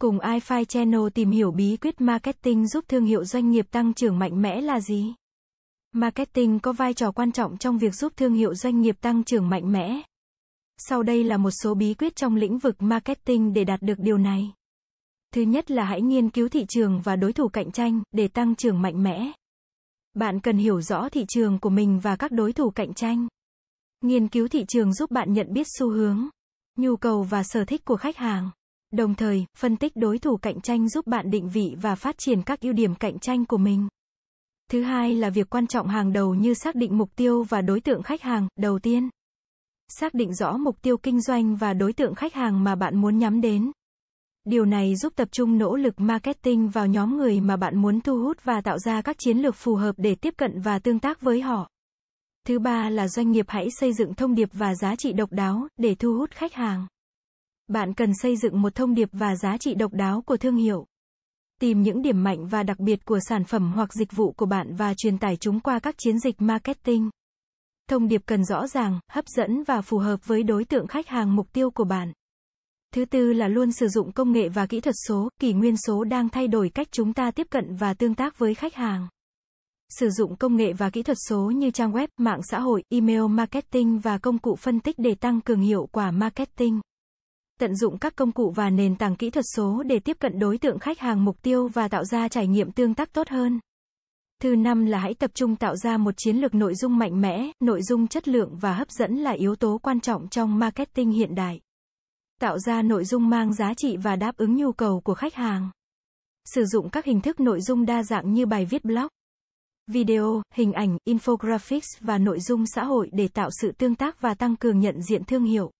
Cùng iFi Channel tìm hiểu bí quyết marketing giúp thương hiệu doanh nghiệp tăng trưởng mạnh mẽ là gì? Marketing có vai trò quan trọng trong việc giúp thương hiệu doanh nghiệp tăng trưởng mạnh mẽ. Sau đây là một số bí quyết trong lĩnh vực marketing để đạt được điều này. Thứ nhất là hãy nghiên cứu thị trường và đối thủ cạnh tranh để tăng trưởng mạnh mẽ. Bạn cần hiểu rõ thị trường của mình và các đối thủ cạnh tranh. Nghiên cứu thị trường giúp bạn nhận biết xu hướng, nhu cầu và sở thích của khách hàng. Đồng thời, phân tích đối thủ cạnh tranh giúp bạn định vị và phát triển các ưu điểm cạnh tranh của mình. Thứ hai là việc quan trọng hàng đầu như xác định mục tiêu và đối tượng khách hàng. Đầu tiên, xác định rõ mục tiêu kinh doanh và đối tượng khách hàng mà bạn muốn nhắm đến. Điều này giúp tập trung nỗ lực marketing vào nhóm người mà bạn muốn thu hút và tạo ra các chiến lược phù hợp để tiếp cận và tương tác với họ. Thứ ba là doanh nghiệp hãy xây dựng thông điệp và giá trị độc đáo để thu hút khách hàng. Bạn cần xây dựng một thông điệp và giá trị độc đáo của thương hiệu. Tìm những điểm mạnh và đặc biệt của sản phẩm hoặc dịch vụ của bạn và truyền tải chúng qua các chiến dịch marketing. Thông điệp cần rõ ràng, hấp dẫn và phù hợp với đối tượng khách hàng mục tiêu của bạn. Thứ tư là luôn sử dụng công nghệ và kỹ thuật số, kỷ nguyên số đang thay đổi cách chúng ta tiếp cận và tương tác với khách hàng. Sử dụng công nghệ và kỹ thuật số như trang web, mạng xã hội, email marketing và công cụ phân tích để tăng cường hiệu quả marketing. Tận dụng các công cụ và nền tảng kỹ thuật số để tiếp cận đối tượng khách hàng mục tiêu và tạo ra trải nghiệm tương tác tốt hơn. Thứ năm là hãy tập trung tạo ra một chiến lược nội dung mạnh mẽ, nội dung chất lượng và hấp dẫn là yếu tố quan trọng trong marketing hiện đại. Tạo ra nội dung mang giá trị và đáp ứng nhu cầu của khách hàng. Sử dụng các hình thức nội dung đa dạng như bài viết blog, video, hình ảnh, infographics và nội dung xã hội để tạo sự tương tác và tăng cường nhận diện thương hiệu.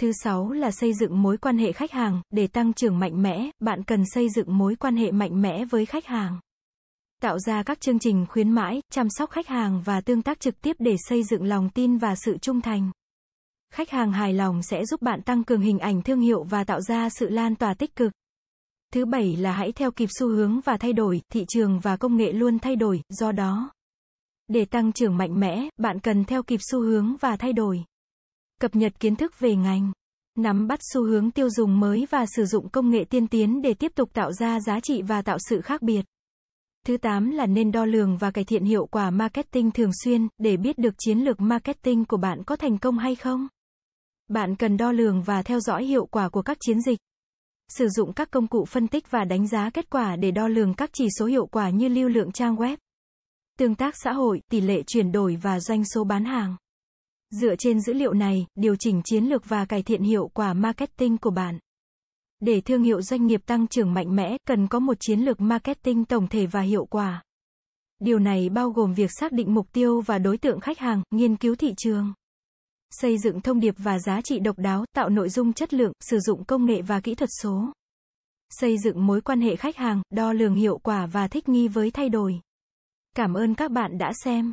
Thứ sáu là xây dựng mối quan hệ khách hàng, để tăng trưởng mạnh mẽ, bạn cần xây dựng mối quan hệ mạnh mẽ với khách hàng. Tạo ra các chương trình khuyến mãi, chăm sóc khách hàng và tương tác trực tiếp để xây dựng lòng tin và sự trung thành. Khách hàng hài lòng sẽ giúp bạn tăng cường hình ảnh thương hiệu và tạo ra sự lan tỏa tích cực. Thứ bảy là hãy theo kịp xu hướng và thay đổi, thị trường và công nghệ luôn thay đổi, do đó, để tăng trưởng mạnh mẽ, bạn cần theo kịp xu hướng và thay đổi. Cập nhật kiến thức về ngành, nắm bắt xu hướng tiêu dùng mới và sử dụng công nghệ tiên tiến để tiếp tục tạo ra giá trị và tạo sự khác biệt. Thứ 8 là nên đo lường và cải thiện hiệu quả marketing thường xuyên để biết được chiến lược marketing của bạn có thành công hay không. Bạn cần đo lường và theo dõi hiệu quả của các chiến dịch. Sử dụng các công cụ phân tích và đánh giá kết quả để đo lường các chỉ số hiệu quả như lưu lượng trang web, tương tác xã hội, tỷ lệ chuyển đổi và doanh số bán hàng. Dựa trên dữ liệu này, điều chỉnh chiến lược và cải thiện hiệu quả marketing của bạn. Để thương hiệu doanh nghiệp tăng trưởng mạnh mẽ, cần có một chiến lược marketing tổng thể và hiệu quả. Điều này bao gồm việc xác định mục tiêu và đối tượng khách hàng, nghiên cứu thị trường, xây dựng thông điệp và giá trị độc đáo, tạo nội dung chất lượng, sử dụng công nghệ và kỹ thuật số. Xây dựng mối quan hệ khách hàng, đo lường hiệu quả và thích nghi với thay đổi. Cảm ơn các bạn đã xem